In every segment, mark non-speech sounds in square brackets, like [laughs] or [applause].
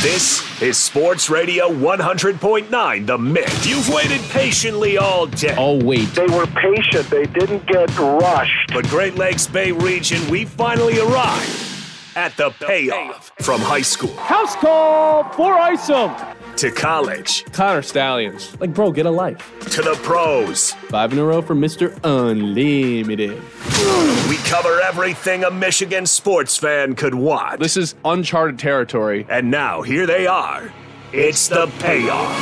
This is Sports Radio 100.9 The Mix. You've waited patiently all day. Oh, wait. They were patient. They didn't get rushed. But Great Lakes Bay region, we finally arrived at the payoff from high school House call for Isom. To college Connor Stalions. Like, bro, get a life. to the pros. Five in a row for Mr. Unlimited. We cover everything a Michigan sports fan could want. This is uncharted territory. And now here they are. It's the payoff.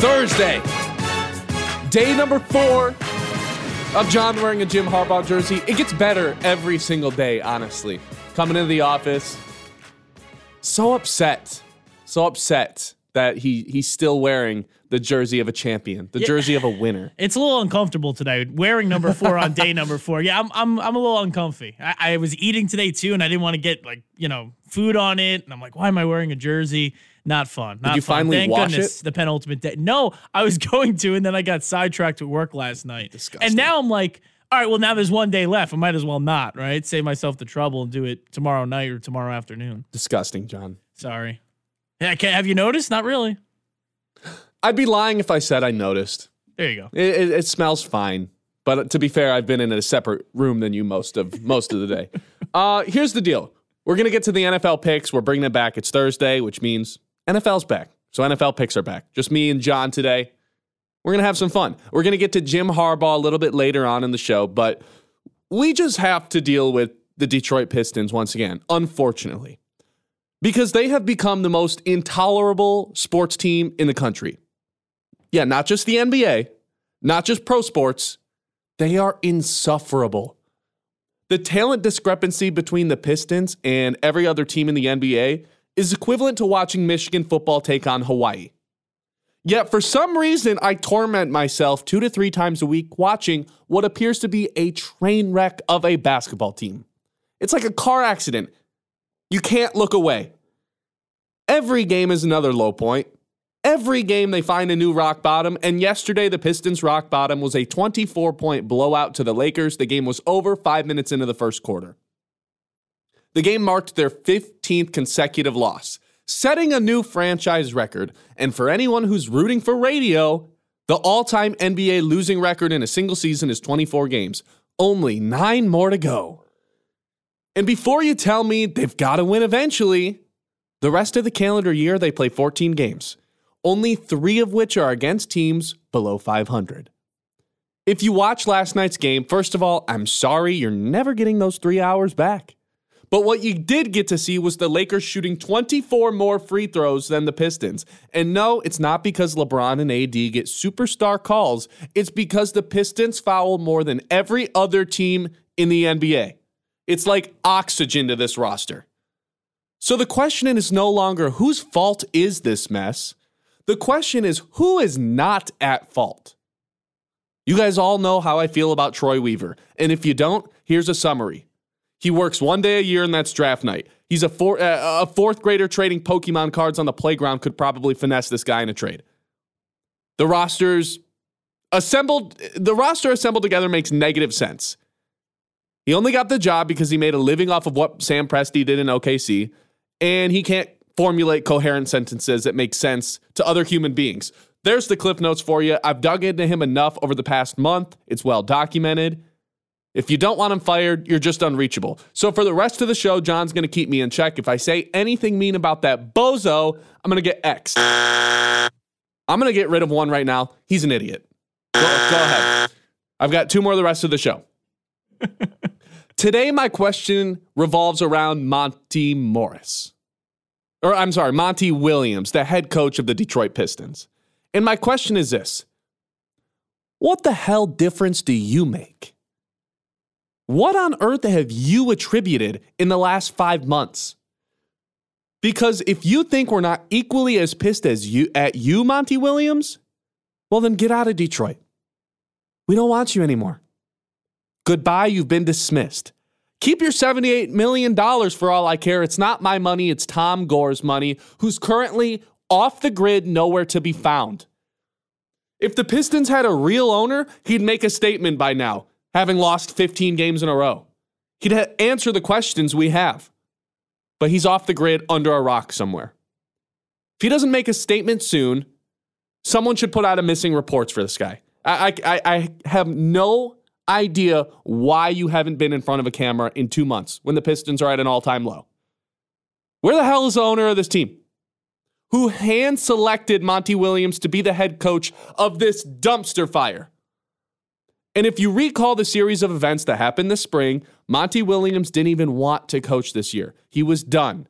Thursday, day number four of John wearing a Jim Harbaugh jersey. It gets better every single day, honestly. Coming into the office, so upset, so upset that he he's still wearing the jersey of a champion, the jersey of a winner. [laughs] It's a little uncomfortable today wearing number four on day number four. Yeah, I'm I'm I'm a little uncomfy. I, I was eating today too, and I didn't want to get like you know food on it, and I'm like, why am I wearing a jersey? Not fun. Not you fun. finally Thank wash goodness it? the penultimate day. No, I was [laughs] going to, and then I got sidetracked at work last night. Disgusting. And now I'm like, all right, well now there's one day left. I might as well not, right? Save myself the trouble and do it tomorrow night or tomorrow afternoon. Disgusting, John. Sorry. Yeah, have you noticed? Not really. [gasps] I'd be lying if I said I noticed. There you go. It, it, it smells fine, but to be fair, I've been in a separate room than you most of most of the day. [laughs] Uh, here's the deal: we're gonna get to the NFL picks. We're bringing it back. It's Thursday, which means NFL's back. So NFL picks are back. Just me and John today. We're gonna have some fun. We're gonna get to Jim Harbaugh a little bit later on in the show, but we just have to deal with the Detroit Pistons once again, unfortunately, because they have become the most intolerable sports team in the country. Yeah, not just the NBA, not just pro sports, they are insufferable. The talent discrepancy between the Pistons and every other team in the NBA is equivalent to watching Michigan football take on Hawaii. Yet, for some reason, I torment myself two to three times a week watching what appears to be a train wreck of a basketball team. It's like a car accident. You can't look away. Every game is another low point. Every game they find a new rock bottom, and yesterday the Pistons' rock bottom was a 24 point blowout to the Lakers. The game was over five minutes into the first quarter. The game marked their 15th consecutive loss, setting a new franchise record. And for anyone who's rooting for radio, the all time NBA losing record in a single season is 24 games. Only nine more to go. And before you tell me they've got to win eventually, the rest of the calendar year they play 14 games, only three of which are against teams below 500. If you watch last night's game, first of all, I'm sorry you're never getting those three hours back. But what you did get to see was the Lakers shooting 24 more free throws than the Pistons. And no, it's not because LeBron and AD get superstar calls. It's because the Pistons foul more than every other team in the NBA. It's like oxygen to this roster. So the question is no longer whose fault is this mess? The question is who is not at fault? You guys all know how I feel about Troy Weaver. And if you don't, here's a summary. He works one day a year, and that's draft night. He's a, four, uh, a fourth grader trading Pokemon cards on the playground could probably finesse this guy in a trade. The rosters assembled, the roster assembled together makes negative sense. He only got the job because he made a living off of what Sam Presti did in OKC, and he can't formulate coherent sentences that make sense to other human beings. There's the cliff notes for you. I've dug into him enough over the past month. It's well documented. If you don't want him fired, you're just unreachable. So for the rest of the show, John's going to keep me in check. If I say anything mean about that bozo, I'm going to get X. I'm going to get rid of one right now. He's an idiot. Go, go ahead. I've got two more the rest of the show. [laughs] Today, my question revolves around Monty Morris. Or I'm sorry, Monty Williams, the head coach of the Detroit Pistons. And my question is this What the hell difference do you make? What on earth have you attributed in the last five months? Because if you think we're not equally as pissed as you at you, Monty Williams, well then get out of Detroit. We don't want you anymore. Goodbye, you've been dismissed. Keep your $78 million for all I care. It's not my money, it's Tom Gores' money, who's currently off the grid, nowhere to be found. If the Pistons had a real owner, he'd make a statement by now. Having lost 15 games in a row. He'd ha- answer the questions we have. But he's off the grid under a rock somewhere. If he doesn't make a statement soon, someone should put out a missing reports for this guy. I, I, I have no idea why you haven't been in front of a camera in two months when the Pistons are at an all time low. Where the hell is the owner of this team? Who hand selected Monty Williams to be the head coach of this dumpster fire? And if you recall the series of events that happened this spring, Monty Williams didn't even want to coach this year. He was done.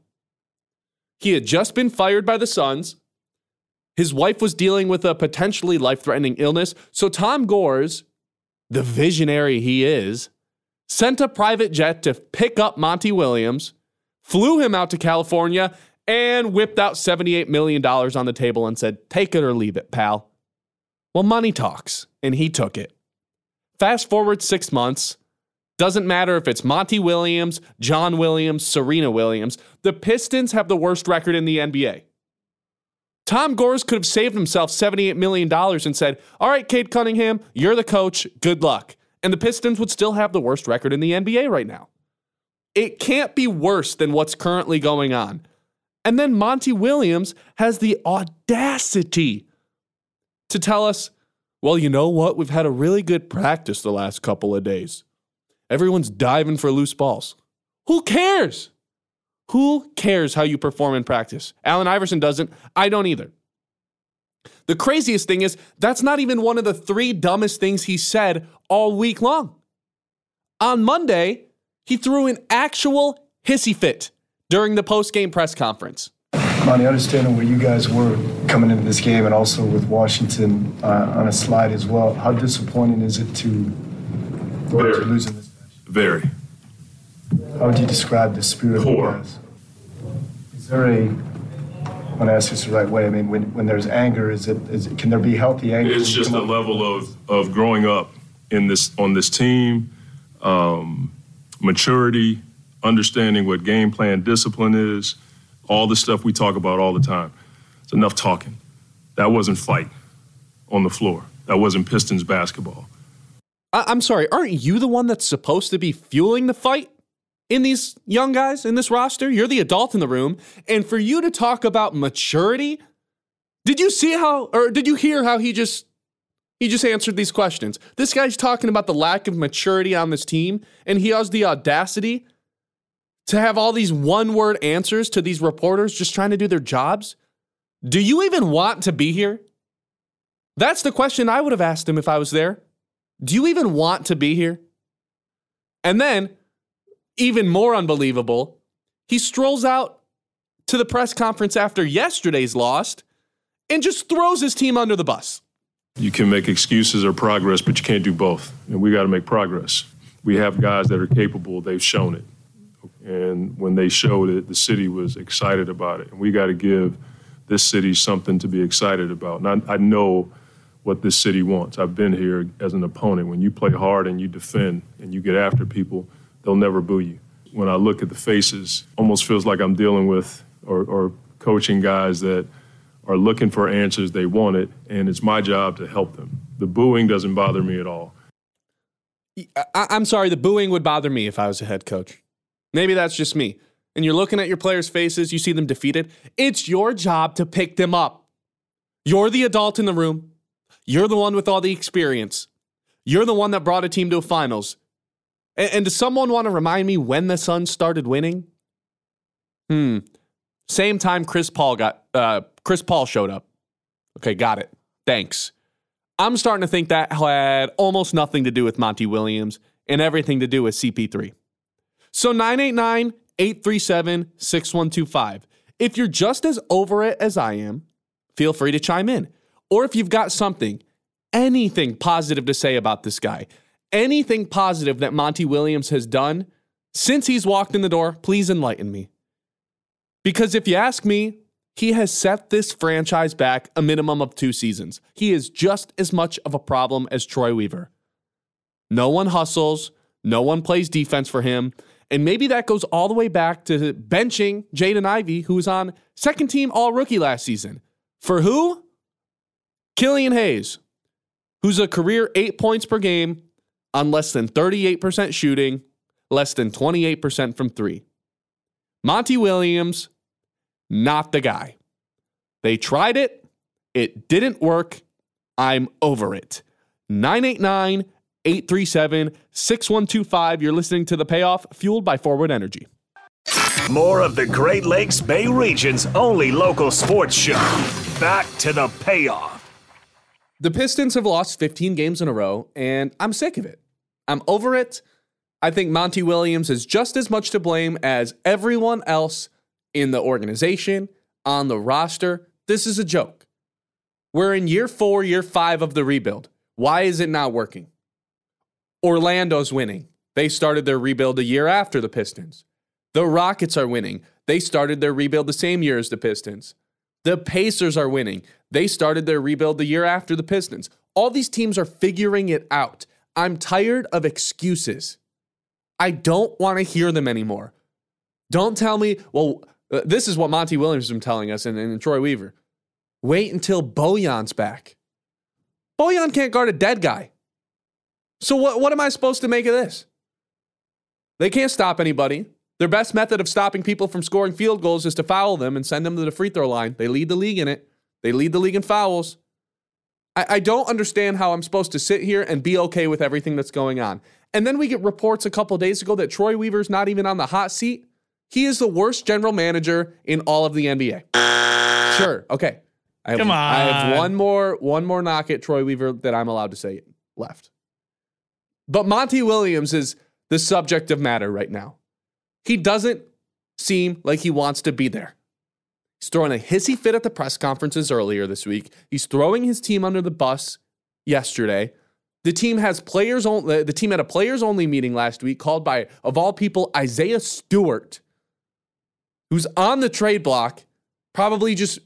He had just been fired by the Suns. His wife was dealing with a potentially life threatening illness. So Tom Gores, the visionary he is, sent a private jet to pick up Monty Williams, flew him out to California, and whipped out $78 million on the table and said, Take it or leave it, pal. Well, money talks, and he took it. Fast forward six months. Doesn't matter if it's Monty Williams, John Williams, Serena Williams. The Pistons have the worst record in the NBA. Tom Gores could have saved himself $78 million and said, All right, Cade Cunningham, you're the coach. Good luck. And the Pistons would still have the worst record in the NBA right now. It can't be worse than what's currently going on. And then Monty Williams has the audacity to tell us, well, you know what? We've had a really good practice the last couple of days. Everyone's diving for loose balls. Who cares? Who cares how you perform in practice? Allen Iverson doesn't. I don't either. The craziest thing is, that's not even one of the three dumbest things he said all week long. On Monday, he threw an actual hissy fit during the post game press conference. Monty, understanding where you guys were coming into this game and also with Washington uh, on a slide as well, how disappointing is it to, lose in this match? Very. How would you describe the spirit Poor. of the guys? Is there a, I want to ask this the right way, I mean, when, when there's anger, is it, is it, can there be healthy anger? It's just a level of, of growing up in this on this team, um, maturity, understanding what game plan discipline is, all the stuff we talk about all the time. It's enough talking. That wasn't fight on the floor. That wasn't Pistons basketball. I- I'm sorry, aren't you the one that's supposed to be fueling the fight in these young guys in this roster? You're the adult in the room. And for you to talk about maturity, did you see how, or did you hear how he just. He just answered these questions. This guy's talking about the lack of maturity on this team, and he has the audacity to have all these one word answers to these reporters just trying to do their jobs. Do you even want to be here? That's the question I would have asked him if I was there. Do you even want to be here? And then, even more unbelievable, he strolls out to the press conference after yesterday's loss and just throws his team under the bus. You can make excuses or progress, but you can't do both. And we got to make progress. We have guys that are capable, they've shown it. And when they showed it, the city was excited about it. And we got to give this city something to be excited about. And I, I know what this city wants. I've been here as an opponent. When you play hard and you defend and you get after people, they'll never boo you. When I look at the faces, almost feels like I'm dealing with or, or coaching guys that are looking for answers they want it, and it's my job to help them. The booing doesn't bother me at all. I- I'm sorry, the booing would bother me if I was a head coach. Maybe that's just me. And you're looking at your players' faces, you see them defeated. It's your job to pick them up. You're the adult in the room. You're the one with all the experience. You're the one that brought a team to a finals. And, and does someone want to remind me when the Suns started winning? Hmm. Same time Chris Paul got uh, Chris Paul showed up. Okay, got it. Thanks. I'm starting to think that had almost nothing to do with Monty Williams and everything to do with CP3. So 989 837 6125. If you're just as over it as I am, feel free to chime in. Or if you've got something, anything positive to say about this guy, anything positive that Monty Williams has done since he's walked in the door, please enlighten me. Because if you ask me, he has set this franchise back a minimum of two seasons. He is just as much of a problem as Troy Weaver. No one hustles, no one plays defense for him. And maybe that goes all the way back to benching Jaden Ivey, who was on second team all rookie last season. For who? Killian Hayes, who's a career eight points per game, on less than 38% shooting, less than 28% from three. Monty Williams, not the guy. They tried it, it didn't work. I'm over it. 989 837 6125. You're listening to The Payoff, fueled by Forward Energy. More of the Great Lakes Bay region's only local sports show. Back to the payoff. The Pistons have lost 15 games in a row, and I'm sick of it. I'm over it. I think Monty Williams is just as much to blame as everyone else in the organization, on the roster. This is a joke. We're in year four, year five of the rebuild. Why is it not working? Orlando's winning. They started their rebuild a year after the Pistons. The Rockets are winning. They started their rebuild the same year as the Pistons. The Pacers are winning. They started their rebuild the year after the Pistons. All these teams are figuring it out. I'm tired of excuses. I don't want to hear them anymore. Don't tell me, well, uh, this is what Monty Williams has been telling us and, and Troy Weaver. Wait until Bojan's back. Bojan can't guard a dead guy. So what, what am I supposed to make of this? They can't stop anybody. Their best method of stopping people from scoring field goals is to foul them and send them to the free throw line. They lead the league in it. They lead the league in fouls. I, I don't understand how I'm supposed to sit here and be okay with everything that's going on. And then we get reports a couple days ago that Troy Weaver's not even on the hot seat. He is the worst general manager in all of the NBA. Sure. Okay. I have, Come I have one more one more knock at Troy Weaver that I'm allowed to say left. But Monty Williams is the subject of matter right now. He doesn't seem like he wants to be there. He's throwing a hissy fit at the press conferences earlier this week. He's throwing his team under the bus yesterday. The team has players only. The team had a players only meeting last week called by, of all people, Isaiah Stewart, who's on the trade block. Probably just,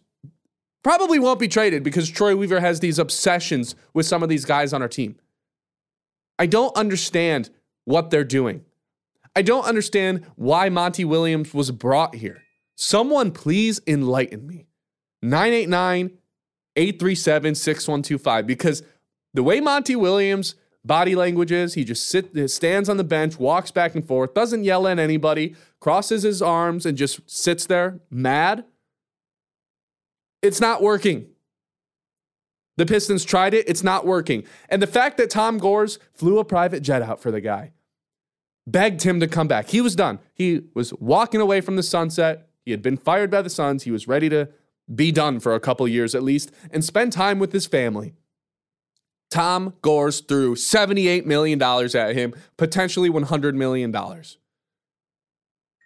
probably won't be traded because Troy Weaver has these obsessions with some of these guys on our team. I don't understand what they're doing. I don't understand why Monty Williams was brought here. Someone please enlighten me. 989 837 6125. Because the way Monty Williams' body language is, he just sit, stands on the bench, walks back and forth, doesn't yell at anybody, crosses his arms, and just sits there mad. It's not working. The Pistons tried it, it's not working. And the fact that Tom Gores flew a private jet out for the guy, begged him to come back. He was done. He was walking away from the sunset. He had been fired by the Suns. He was ready to be done for a couple years at least and spend time with his family. Tom Gores threw $78 million at him, potentially $100 million.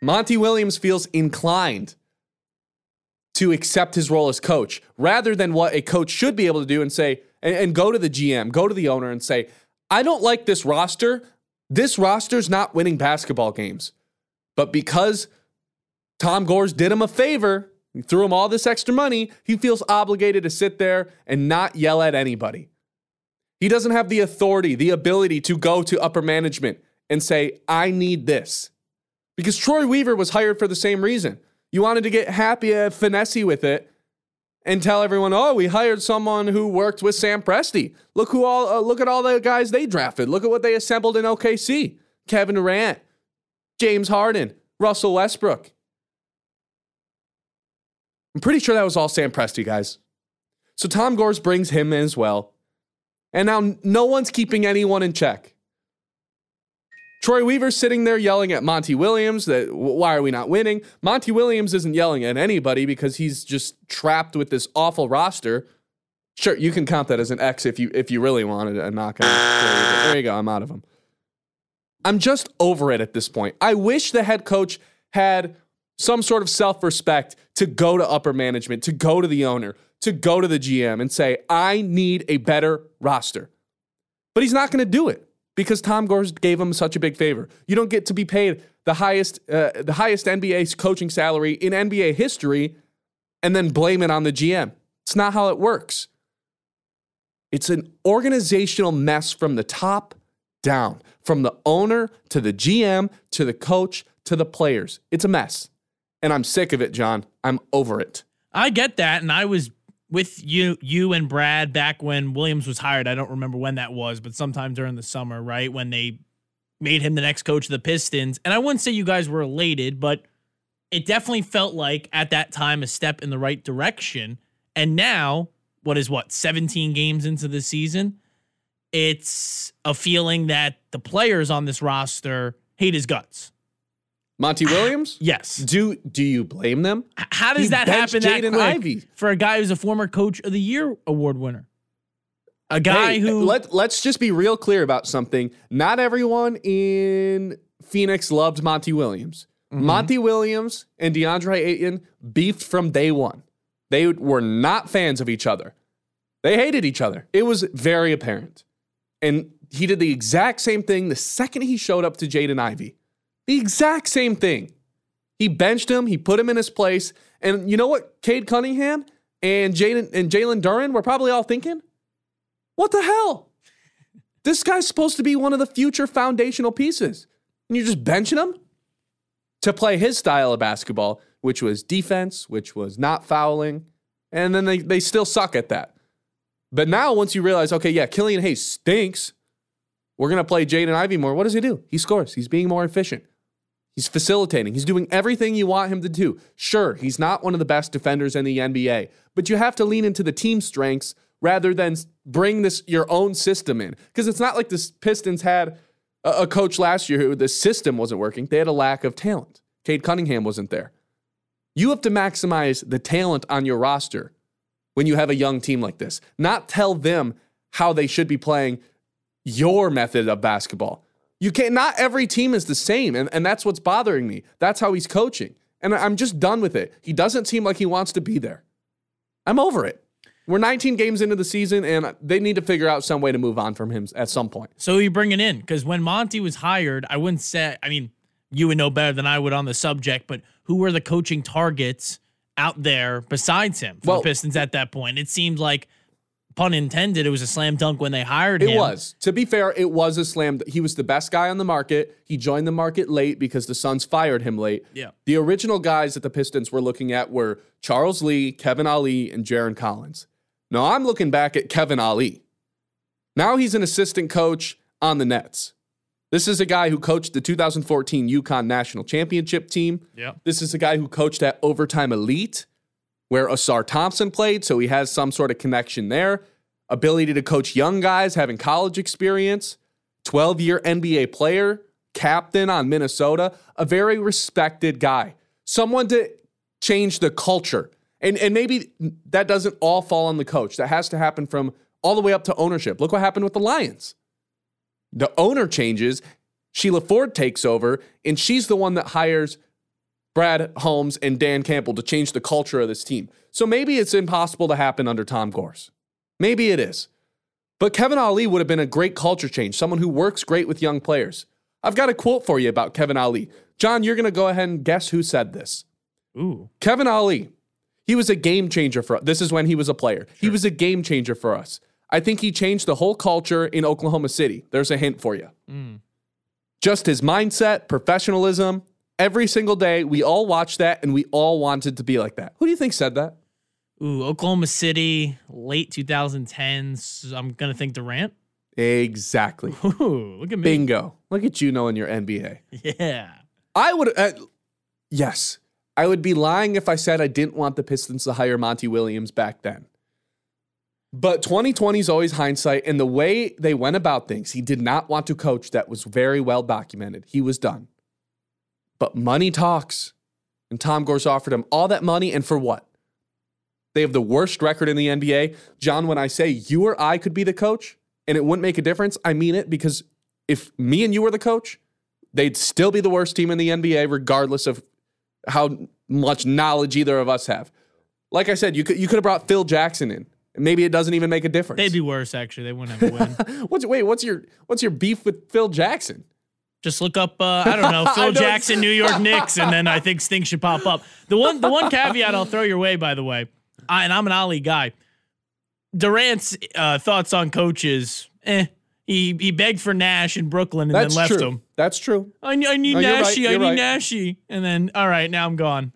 Monty Williams feels inclined to accept his role as coach rather than what a coach should be able to do and say, and, and go to the GM, go to the owner and say, I don't like this roster. This roster's not winning basketball games. But because Tom Gores did him a favor, he threw him all this extra money, he feels obligated to sit there and not yell at anybody. He doesn't have the authority, the ability to go to upper management and say, I need this. Because Troy Weaver was hired for the same reason. You wanted to get happy, uh, finessey with it, and tell everyone, "Oh, we hired someone who worked with Sam Presti. Look who all, uh, look at all the guys they drafted. Look at what they assembled in OKC: Kevin Durant, James Harden, Russell Westbrook. I'm pretty sure that was all Sam Presti guys. So Tom Gores brings him in as well, and now no one's keeping anyone in check. Troy Weaver's sitting there yelling at Monty Williams that why are we not winning? Monty Williams isn't yelling at anybody because he's just trapped with this awful roster. Sure, you can count that as an X if you if you really wanted a knock on. it. There you go. I'm out of them. I'm just over it at this point. I wish the head coach had some sort of self-respect to go to upper management, to go to the owner, to go to the GM and say, "I need a better roster." But he's not going to do it because Tom Gores gave him such a big favor. You don't get to be paid the highest uh, the highest NBA coaching salary in NBA history and then blame it on the GM. It's not how it works. It's an organizational mess from the top down, from the owner to the GM to the coach to the players. It's a mess. And I'm sick of it, John. I'm over it. I get that, and I was with you you and Brad back when Williams was hired. I don't remember when that was, but sometime during the summer, right? When they made him the next coach of the Pistons. And I wouldn't say you guys were elated, but it definitely felt like at that time a step in the right direction. And now, what is what, 17 games into the season? It's a feeling that the players on this roster hate his guts. Monty Williams? [sighs] Yes. Do do you blame them? How does He that happen that quick Ivey. for a guy who's a former coach of the year award winner? A guy Hey, who let let's just be real clear about something. Not everyone in Phoenix loved Monty Williams. Mm-hmm. Monty Williams and DeAndre Ayton beefed from day one. They were not fans of each other. They hated each other. It was very apparent. And he did the exact same thing the second he showed up to Jaden Ivey. The exact same thing. He benched him, he put him in his place. And you know what Cade Cunningham and Jaden and Jalen Duren were probably all thinking? What the hell? This guy's supposed to be one of the future foundational pieces. And you're just benching him to play his style of basketball, which was defense, which was not fouling. And then they, they still suck at that. But now, once you realize, okay, yeah, Killian Hayes stinks, we're going to play Jaden Ivey more. What does he do? He scores. He's being more efficient. He's facilitating. He's doing everything you want him to do. Sure, he's not one of the best defenders in the NBA, but you have to lean into the team strengths rather than bring this your own system in. Because it's not like the Pistons had a, a coach last year who the system wasn't working. They had a lack of talent. Cade Cunningham wasn't there. You have to maximize the talent on your roster when you have a young team like this, not tell them how they should be playing your method of basketball. You can't, not every team is the same. And, and that's what's bothering me. That's how he's coaching. And I'm just done with it. He doesn't seem like he wants to be there. I'm over it. We're 19 games into the season, and they need to figure out some way to move on from him at some point. So you bring it in because when Monty was hired, I wouldn't say. I mean, you would know better than I would on the subject, but who were the coaching targets out there besides him for Well- the Pistons at that point? It seemed like, pun intended, it was a slam dunk when they hired It him. It was. To be fair, it was a slam. He was the best guy on the market. He joined the market late because the Suns fired him late. Yeah. The original guys that the Pistons were looking at were Charles Lee, Kevin Ollie, and Jarron Collins. Now I'm looking back at Kevin Ollie. Now he's an assistant coach on the Nets. This is a guy who coached the 2014 UConn National Championship team. Yeah. This is a guy who coached at Overtime Elite, where Ausar Thompson played, so he has some sort of connection there. Ability to coach young guys, having college experience, 12 year NBA player, captain on Minnesota, a very respected guy. Someone to change the culture. And, and maybe that doesn't all fall on the coach. That has to happen from all the way up to ownership. Look what happened with the Lions. The owner changes, Sheila Ford takes over, and she's the one that hires Brad Holmes and Dan Campbell to change the culture of this team. So maybe it's impossible to happen under Tom Gores. Maybe it is. But Kevin Ollie would have been a great culture change, someone who works great with young players. I've got a quote for you about Kevin Ollie. John, you're going to go ahead and guess who said this. Ooh. Kevin Ollie, he was a game changer for us. This is when he was a player. He was a game changer for us. I think he changed the whole culture in Oklahoma City. There's a hint for you. Mm. Just his mindset, professionalism, every single day, we all watched that and we all wanted to be like that. Who do you think said that? Ooh, Oklahoma City, late 2010s. I'm gonna think Durant. Exactly. [laughs] Ooh, look at me. Bingo. Look at you knowing your NBA. Yeah. I would, uh, yes, I would be lying if I said I didn't want the Pistons to hire Monty Williams back then. But 2020 is always hindsight, and the way they went about things, he did not want to coach. That was very well documented. He was done. But money talks, and Tom Gores offered him all that money, and for what? They have the worst record in the NBA. John, when I say you or I could be the coach and it wouldn't make a difference, I mean it because if me and you were the coach, they'd still be the worst team in the NBA, regardless of how much knowledge either of us have. Like I said, you could you could have brought Phil Jackson in. Maybe it doesn't even make a difference. They'd be worse, actually. They wouldn't have a win. [laughs] what's wait? What's your what's your beef with Phil Jackson? Just look up, uh, I don't know, [laughs] Phil. Jackson, New York Knicks, and then I think things should pop up. The one, the one caveat I'll throw your way, by the way, I, and I'm an Ollie guy. Durant's uh, thoughts on coaches, eh? He he begged for Nash in Brooklyn and That's then left true. him. That's true. I, I need No, right, Nashy, I need right. Nashy, and then all right, now I'm gone.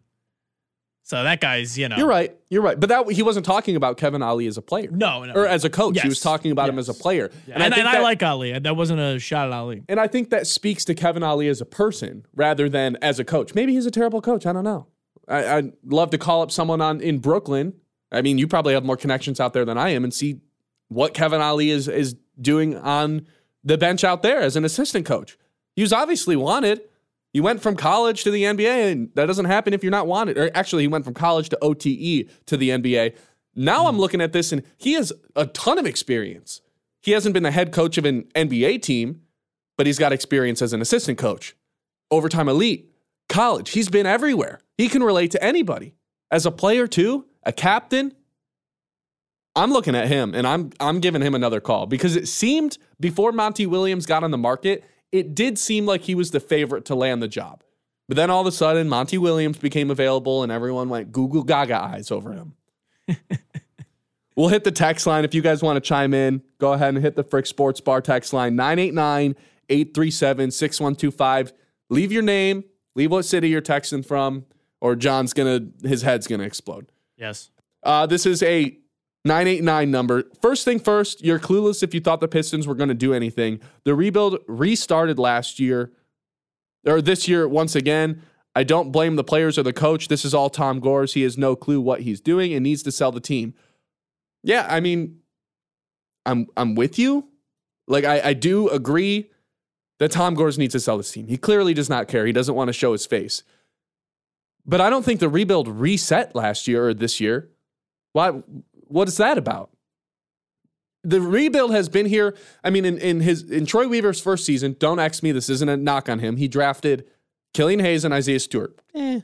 So that guy's, you know. You're right. You're right. But that he wasn't talking about Kevin Ollie as a player. No, no. Or as a coach. He was talking about him as a Yes. player. And, and, I, think that- like Ollie. That wasn't a shot at Ollie. And I think that speaks to Kevin Ollie as a person rather than as a coach. Maybe he's a terrible coach. I don't know. I, I'd love to call up someone on in Brooklyn. I mean, you probably have more connections out there than I am, and see what Kevin Ollie is is doing on the bench out there as an assistant coach. He was obviously wanted. You went from college to the NBA, and that doesn't happen if you're not wanted. Or actually, he went from college to OTE to the NBA. Now I'm looking at this, and he has a ton of experience. He hasn't been the head coach of an NBA team, but he's got experience as an assistant coach, overtime elite, college. He's been everywhere. He can relate to anybody. As a player too, a captain. I'm looking at him and I'm I'm giving him another call because it seemed before Monty Williams got on the market, it did seem like he was the favorite to land the job. But then all of a sudden, Monty Williams became available and everyone went Google Gaga eyes over him. [laughs] we'll hit the text line if you guys want to chime in. Go ahead and hit the Frick Sports Bar text line 989 837 6125. Leave your name, leave what city you're texting from, or John's gonna, his head's gonna explode. Yes. Uh, this is a 989 number. First thing first, you're clueless if you thought the Pistons were going to do anything. The rebuild restarted last year, or this year once again. I don't blame the players or the coach. This is all Tom Gores. He has no clue what he's doing and needs to sell the team. Yeah, I mean, I'm I'm with you. Like I, I do agree that Tom Gores needs to sell this team. He clearly does not care. He doesn't want to show his face. But I don't think the rebuild reset last year or this year. Why? What is that about? The rebuild has been here. I mean, in, in his in Troy Weaver's first season, don't ask me. This isn't a knock on him. He drafted Killian Hayes and Isaiah Stewart. Eh.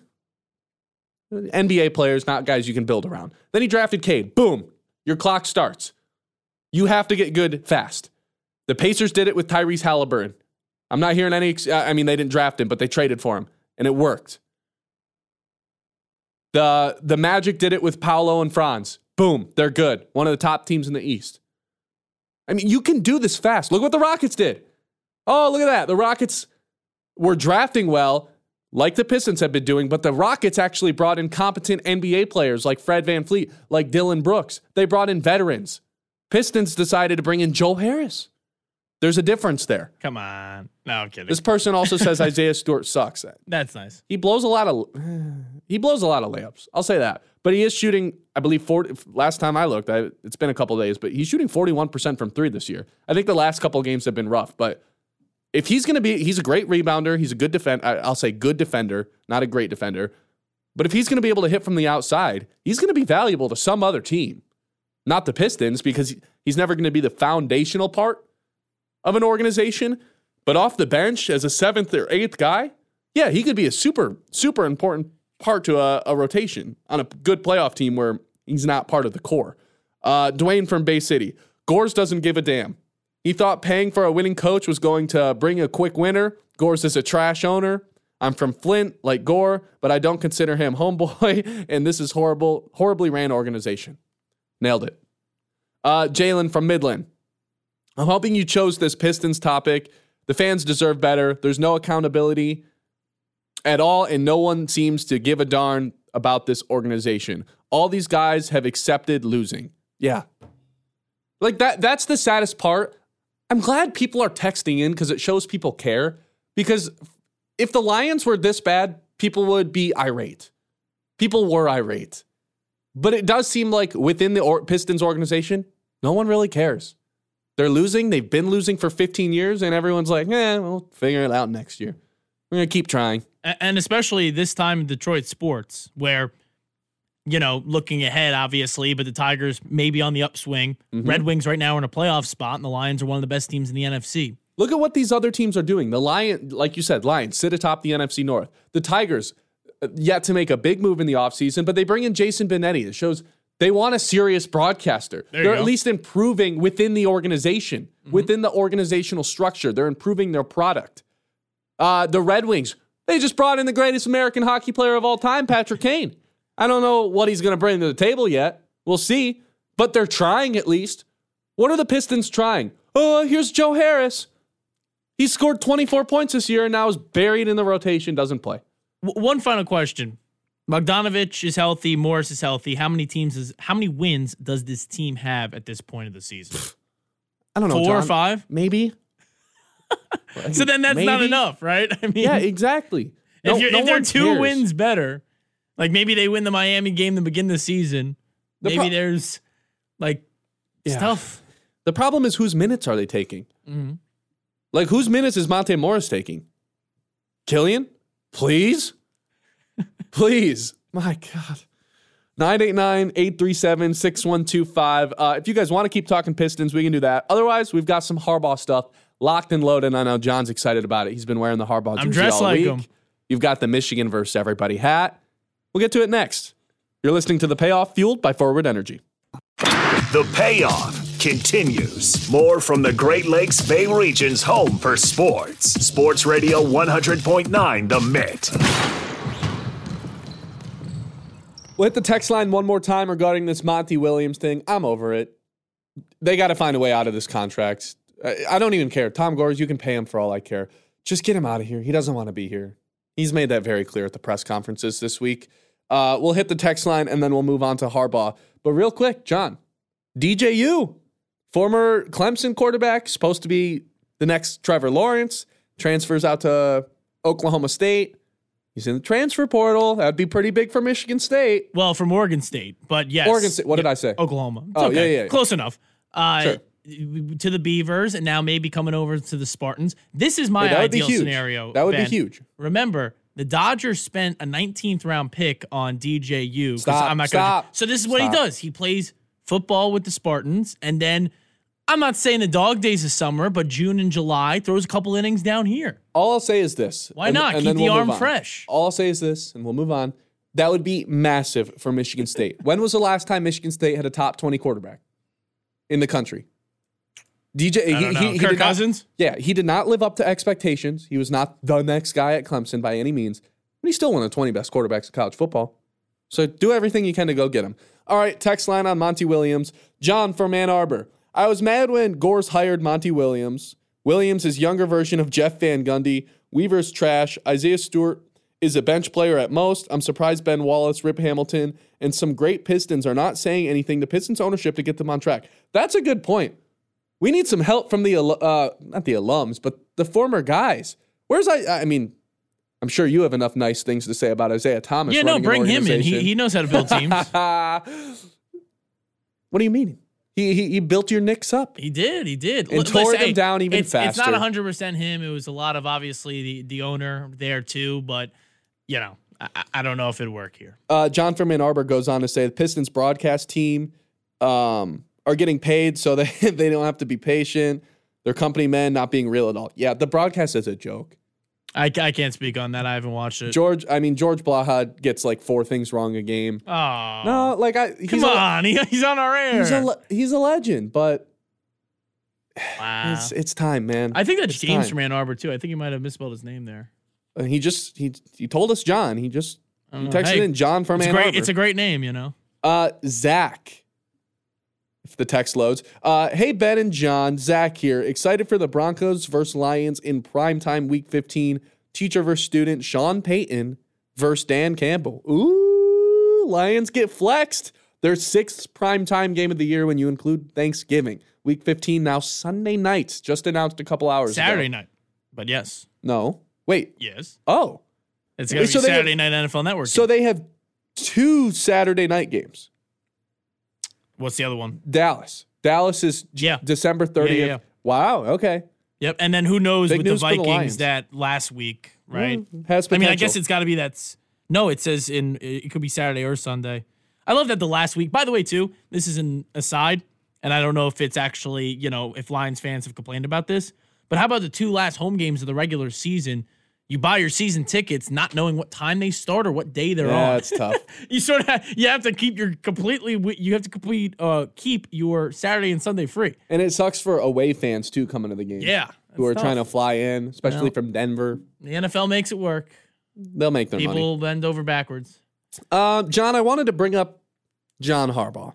NBA players, not guys you can build around. Then he drafted Cade. Boom. Your clock starts. You have to get good fast. The Pacers did it with Tyrese Haliburton. I'm not hearing any. I mean, they didn't draft him, but they traded for him, and it worked. The the Magic did it with Paolo and Franz. Boom, they're good. One of the top teams in the East. I mean, you can do this fast. Look what the Rockets did. Oh, look at that. The Rockets were drafting well, like the Pistons have been doing, but the Rockets actually brought in competent NBA players like Fred VanVleet, like Dillon Brooks. They brought in veterans. Pistons decided to bring in Joe Harris. There's a difference there. Come on. No, I'm kidding. This person also says Isaiah Stewart sucks. [laughs] That's nice. He blows a lot of [sighs] he blows a lot of layups. I'll say that. But he is shooting, I believe, 40, last time I looked, I, it's been a couple days, but he's shooting 41% from three this year. I think the last couple of games have been rough, but if he's going to be, he's a great rebounder. He's a good defend. I- I'll say good defender, not a great defender. But if he's going to be able to hit from the outside, he's going to be valuable to some other team, not the Pistons, because he's never going to be the foundational part of an organization. But off the bench as a seventh or eighth guy, yeah, he could be a super, super important part to a, a rotation on a good playoff team where he's not part of the core. Uh, Dwayne from Bay City. Gores doesn't give a damn. He thought paying for a winning coach was going to bring a quick winner. Gores is a trash owner. I'm from Flint, like Gore, but I don't consider him [laughs] homeboy, and this is horrible, horribly ran organization. Nailed it. Uh, Jalen from Midland. I'm hoping you chose this Pistons topic. The fans deserve better. There's no accountability at all, and no one seems to give a darn about this organization. All these guys have accepted losing. Yeah. Like that that's the saddest part. I'm glad people are texting in because it shows people care. Because if the Lions were this bad, people would be irate. People were irate. But it does seem like within the or- Pistons organization, no one really cares. They're losing. They've been losing for 15 years, and everyone's like, eh, we'll figure it out next year. We're going to keep trying. And especially this time in Detroit sports, where, you know, looking ahead, obviously, but the Tigers may be on the upswing. Mm-hmm. Red Wings right now are in a playoff spot, and the Lions are one of the best teams in the NFC. Look at what these other teams are doing. The Lion, like you said, Lions sit atop the NFC North. The Tigers, uh, yet to make a big move in the offseason, but they bring in Jason Benetti. It shows they want a serious broadcaster. There They're go. at least improving within the organization, within the organizational structure. They're improving their product. Uh, the Red Wings, they just brought in the greatest American hockey player of all time, Patrick [laughs] Kane. I don't know what he's going to bring to the table yet. We'll see. But they're trying at least. What are the Pistons trying? Oh, here's Joe Harris. He scored 24 points this year and now is buried in the rotation, doesn't play. W- one final question. Bogdanovich is healthy. Morris is healthy. How many teams is how many wins does this team have at this point of the season? [sighs] I don't know. Four or five? Maybe. [laughs] So then that's not enough, right? I mean, Yeah, exactly. if, No- you're, no if they're two cares. wins better, like maybe they win the Miami game to begin the season. The maybe pro- there's like Yeah. stuff. The problem is whose minutes are they taking? Mhm. Like whose minutes is Monte Morris taking? Killian? Please? Please. My God. 989-837-6125. Uh, if you guys want to keep talking Pistons, we can do that. Otherwise, we've got some Harbaugh stuff locked and loaded. I know John's excited about it. He's been wearing the Harbaugh jersey I'm dressed all like week. him. You've got the Michigan versus everybody hat. We'll get to it next. You're listening to The Payoff, fueled by Forward Energy. The payoff continues. More from the Great Lakes Bay region's home for sports. Sports Radio 100.9 The Mix. We'll hit the text line one more time regarding this Monty Williams thing. I'm over it. They got to find a way out of this contract. I, don't even care. Tom Gores, you can pay him for all I care. Just get him out of here. He doesn't want to be here. He's made that very clear at the press conferences this week. Uh, we'll hit the text line and then we'll move on to Harbaugh. But real quick, John, DJU, former Clemson quarterback, supposed to be the next Trevor Lawrence, transfers out to Oklahoma State. He's in the transfer portal. That would be pretty big for Michigan State. Well, from Oregon State, but yes, Oregon State. What did I say? Oklahoma. It's Oh, okay. yeah, yeah. Close enough. Uh, Sure. To the Beavers, and now maybe coming over to the Spartans. This is my Hey, that would be ideal huge. scenario. That would be huge. Remember, the Dodgers spent a 19th round pick on DJU. Stop, I'm not stop, Gonna, so this is what stop. he does. He plays football with the Spartans, and then I'm not saying the dog days of summer, but June and July throws a couple innings down here. All I'll say is this. Why not? Keep the we'll arm fresh. All I'll say is this, and we'll move on. That would be massive for Michigan State. when was the last time Michigan State had a top 20 quarterback in the country? DJ, I don't know. Kirk did not- Cousins? yeah, he did not live up to expectations. He was not the next guy at Clemson by any means, but he's still one of the 20 best quarterbacks in college football. So do everything you can to go get him. All right, text line on Monty Williams. John from Ann Arbor. I was mad when Gores hired Monty Williams. Williams is younger version of Jeff Van Gundy. Weaver's trash. Isaiah Stewart is a bench player at most. I'm surprised Ben Wallace, Rip Hamilton, and some great Pistons are not saying anything to Pistons ownership to get them on track. That's a good point. We need some help from the uh, not the alums, but the former guys. Where's I? I mean, I'm sure you have enough nice things to say about Isaiah Thomas. Yeah, no, bring him in. He, he knows how to build teams. [laughs] what do you mean? He, he he built your Knicks up. He did. He did. And tore them hey, down even it's, It's not 100 percent him. It was a lot of obviously the the owner there too. But you know, I, I- I don't know if it'd work here. Uh, John from Ann Arbor goes on to say the Pistons broadcast team um, are getting paid, so [laughs] they they don't have to be patient. Their company men not being real at all. Yeah, the broadcast is a joke. I, I can't speak on that. I haven't watched it. George, I mean George Blaha gets like four things wrong a game. Oh, No, like I he's come a, on. [laughs] He, he's on our air. He's a he's a legend, but wow. it's it's time, man. I think that's It's James time. from Ann Arbor too. I think he might have misspelled his name there. Uh, he just he he told us John. He just he texted Hey, in John from It's Ann great. Arbor. It's a great name, you know. Uh, Zach. If the text loads. Uh, hey, Ben and John. Zach here. Excited for the Broncos versus Lions in primetime week 15. Teacher versus student. Sean Payton versus Dan Campbell. Ooh, Lions get flexed. Their sixth primetime game of the year when you include Thanksgiving. Week 15 now Sunday nights. Just announced a couple hours Saturday ago. night. But yes, No. Wait. yes, Oh. it's gonna be So they- Saturday night NFL Network. So game. they have two Saturday night games. What's the other one? Dallas. Dallas is Yeah. December 30th. yeah, yeah. Wow. Okay. Yep. And then who knows Big with the for the Vikings that last week, right? Mm, has I mean, I guess it's got to be that's no. It says in it could be Saturday or Sunday. I love that the last week. By the way, too, this is an aside, and I don't know if it's actually you know if Lions fans have complained about this, but how about the two last home games of the regular season? You buy your season tickets not knowing what time they start or what day they're on. Yeah, on. it's tough. [laughs] you sort of you have to keep your completely you have to complete uh keep your Saturday and Sunday free. And it sucks for away fans too coming to the game. Yeah, Who are it's trying to fly in, especially Well. from Denver. The NFL makes it work. They'll make their money. People bend over backwards. Um, John, I wanted to bring up John Harbaugh.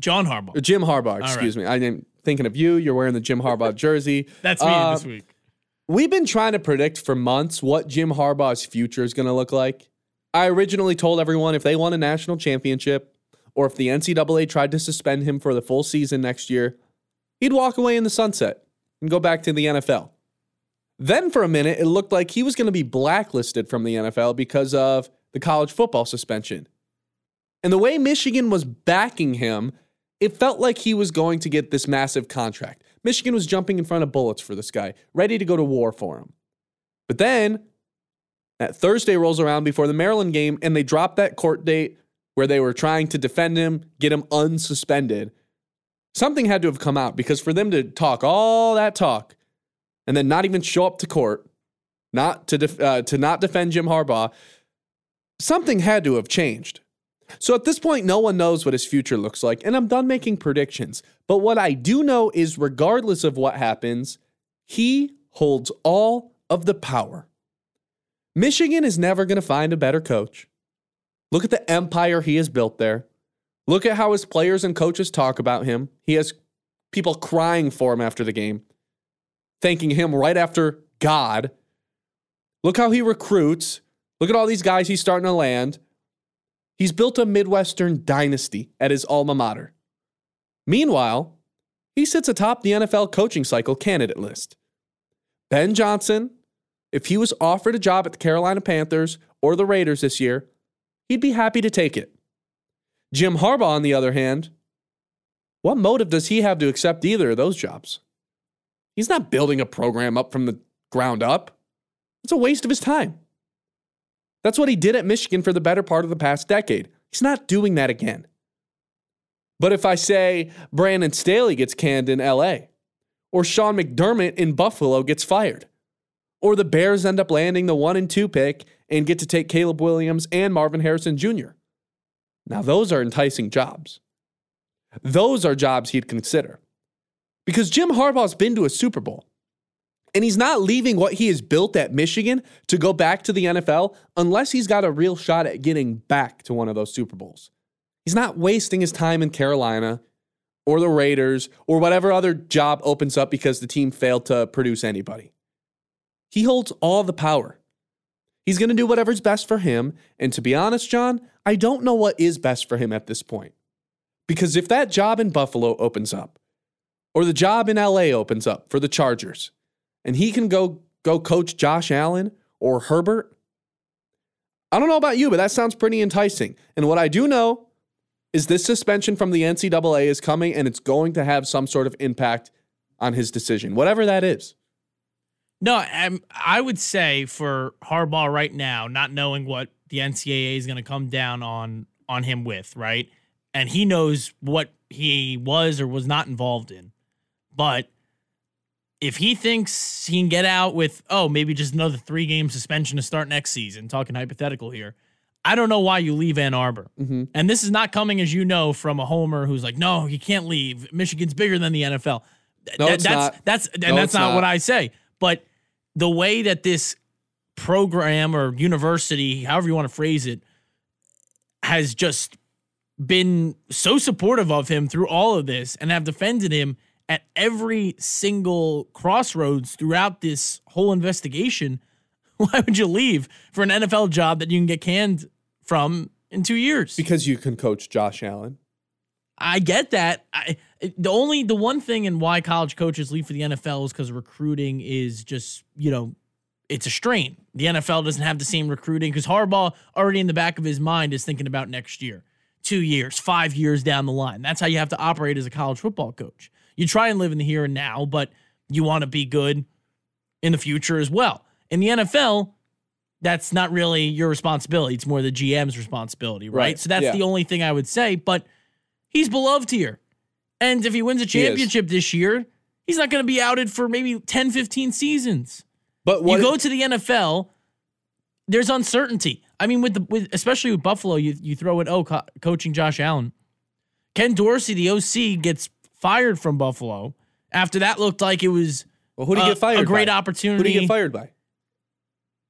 John Harbaugh. Jim Harbaugh, excuse me. I'm thinking of you. You're wearing the Jim Harbaugh [laughs] jersey. That's me Uh, this week. We've been trying to predict for months what Jim Harbaugh's future is going to look like. I originally told everyone if they won a national championship or if the NCAA tried to suspend him for the full season next year, he'd walk away in the sunset and go back to the NFL. Then for a minute, it looked like he was going to be blacklisted from the NFL because of the college football suspension. And the way Michigan was backing him, it felt like he was going to get this massive contract. Michigan was jumping in front of bullets for this guy, ready to go to war for him. But then that Thursday rolls around before the Maryland game, and they drop that court date where they were trying to defend him, get him unsuspended. Something had to have come out because for them to talk all that talk and then not even show up to court, not to def- uh, to not defend Jim Harbaugh, something had to have changed. So at this point, no one knows what his future looks like, and I'm done making predictions. But what I do know is, regardless of what happens, he holds all of the power. Michigan is never going to find a better coach. Look at the empire he has built there. Look at how his players and coaches talk about him. He has people crying for him after the game, thanking him right after God. Look how he recruits. Look at all these guys he's starting to land. He's built a Midwestern dynasty at his alma mater. Meanwhile, he sits atop the NFL coaching cycle candidate list. Ben Johnson, if he was offered a job at the Carolina Panthers or the Raiders this year, he'd be happy to take it. Jim Harbaugh, on the other hand, what motive does he have to accept either of those jobs? He's not building a program up from the ground up. It's a waste of his time. That's what he did at Michigan for the better part of the past decade. He's not doing that again. But if I say Brandon Staley gets canned in LA, or Sean McDermott in Buffalo gets fired, or the Bears end up landing the one and two pick and get to take Caleb Williams and Marvin Harrison Jr., now those are enticing jobs. Those are jobs he'd consider. Because Jim Harbaugh's been to a Super Bowl. And he's not leaving what he has built at Michigan to go back to the NFL unless he's got a real shot at getting back to one of those Super Bowls. He's not wasting his time in Carolina or the Raiders or whatever other job opens up because the team failed to produce anybody. He holds all the power. He's going to do whatever's best for him. And to be honest, John, I don't know what is best for him at this point. Because if that job in Buffalo opens up, or the job in LA opens up for the Chargers, and he can go go coach Josh Allen or Herbert, I don't know about you, but that sounds pretty enticing. And what I do know is this suspension from the NCAA is coming and it's going to have some sort of impact on his decision, whatever that is. No, I'm, I would say for Harbaugh right now, not knowing what the NCAA is going to come down on on him with, right? And he knows what he was or was not involved in. But if he thinks he can get out with, oh, maybe just another three game suspension to start next season, talking hypothetical here, I don't know why you leave Ann Arbor. Mm-hmm. And this is not coming, as you know, from a homer who's like, no, you can't leave. Michigan's bigger than the NFL. No, Th- it's that's not. that's and No, that's not, not. what I say. But the way that this program or university, however you want to phrase it, has just been so supportive of him through all of this and have defended him at every single crossroads throughout this whole investigation. [laughs] Why would you leave for an NFL job that you can get canned from in two years? Because you can coach Josh Allen. I get that. I the only the one thing and why college coaches leave for the NFL is because recruiting is just you know it's a strain. The NFL doesn't have the same recruiting because Harbaugh already in the back of his mind is thinking about next year, two years, five years down the line. That's how you have to operate as a college football coach. You try and live in the here and now, but you want to be good in the future as well. In the NFL, that's not really your responsibility. It's more the GM's responsibility, right? Right. So that's Yeah. the only thing I would say. But he's beloved here. And if he wins a championship this year, he's not going to be outed for maybe 10, 15 seasons. But what you go to the NFL, there's uncertainty. I mean, with the with especially with Buffalo, you you throw in oh co- coaching Josh Allen, Ken Dorsey, the OC, gets fired from Buffalo. After that looked like it was well, who you a- get fired? a great by? opportunity. Who do you get fired by?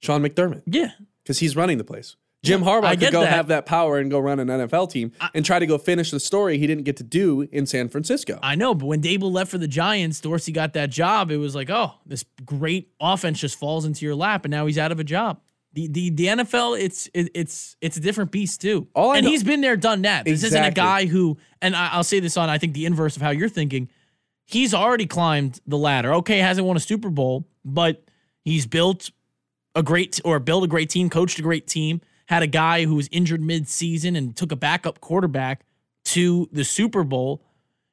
Sean McDermott, Yeah, because he's running the place. Jim Harbaugh I could go that. have that power and go run an NFL team and try to go finish the story he didn't get to do in San Francisco. I know, but when Daboll left for the Giants, Dorsey got that job. It was like, oh, this great offense just falls into your lap, and now he's out of a job. The, the the NFL it's it, it's it's a different beast too. All and know- he's been there, done that. This isn't a guy who, and I, I'll say this on I think the inverse of how you're thinking. He's already climbed the ladder. Okay, hasn't won a Super Bowl, but he's built a great or built a great team, coached a great team, had a guy who was injured mid-season and took a backup quarterback to the Super Bowl.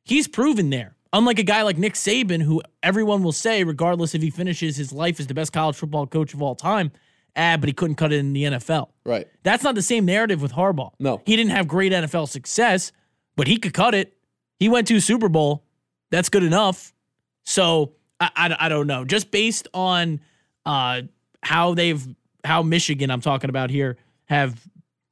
He's proven there. Unlike a guy like Nick Saban, who everyone will say, regardless if he finishes his life as the best college football coach of all time, ah, but he couldn't cut it in the NFL. Right. That's not the same narrative with Harbaugh. No. He didn't have great NFL success, but he could cut it. He went to a Super Bowl. That's good enough. So I, I, I don't know. Just based on uh, how they've, how Michigan, I'm talking about here, have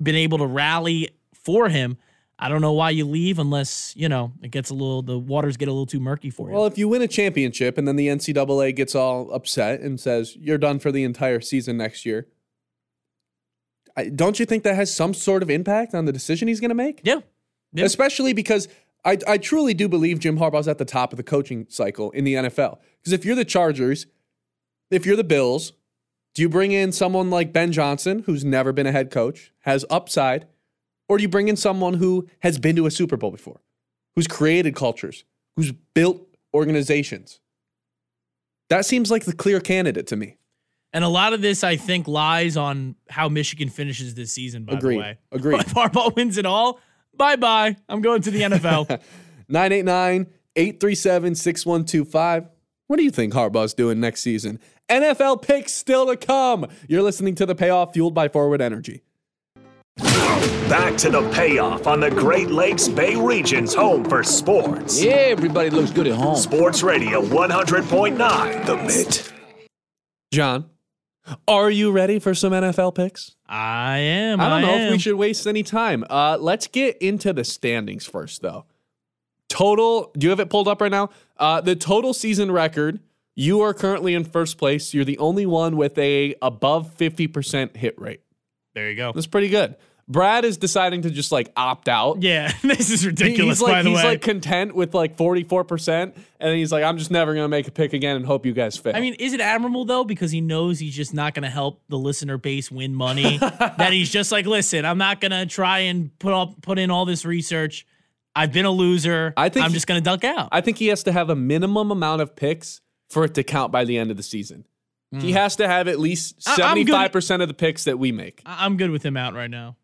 been able to rally for him. I don't know why you leave unless, you know, it gets a little, the waters get a little too murky for you. Well, if you win a championship and then the NCAA gets all upset and says you're done for the entire season next year, I, don't you think that has some sort of impact on the decision he's going to make? yeah. Yeah. Especially because I, I truly do believe Jim Harbaugh's at the top of the coaching cycle in the NFL. Because if you're the Chargers, if you're the Bills, do you bring in someone like Ben Johnson, who's never been a head coach, has upside, or do you bring in someone who has been to a Super Bowl before, who's created cultures, who's built organizations? That seems like the clear candidate to me. And a lot of this, I think, lies on how Michigan finishes this season, by Agreed. the way. Agreed. If Harbaugh wins it all, bye bye. I'm going to the NFL. 989 [laughs] 837 6125. What do you think Harbaugh's doing next season? NFL picks still to come. You're listening to The Payoff fueled by Forward Energy. Back to the payoff on the Great Lakes Bay region's home for sports. Yeah, everybody looks good at home. Sports Radio 100.9 The Mitt. John, are you ready for some NFL picks? I am. I don't know if we should waste any time. Uh, let's get into the standings first, though. Total, do you have it pulled up right now? Uh, the total season record, you are currently in first place. You're the only one with a above 50% hit rate. There you go. That's pretty good. Brad is deciding to just like opt out. Yeah, [laughs] this is ridiculous. He's like by the he's way, like content with like 44%. And he's like, I'm just never gonna make a pick again and hope you guys fail. I mean, is it admirable though? Because he knows he's just not going to help the listener base win money. [laughs] that he's just like, listen, I'm not going to try and put up put in all this research. I've been a loser. I think I'm just going to duck out. I think he has to have a minimum amount of picks for it to count by the end of the season. He has to have at least Hmm. I'm good- 75% of the picks that we make. I- I'm good with him out right now.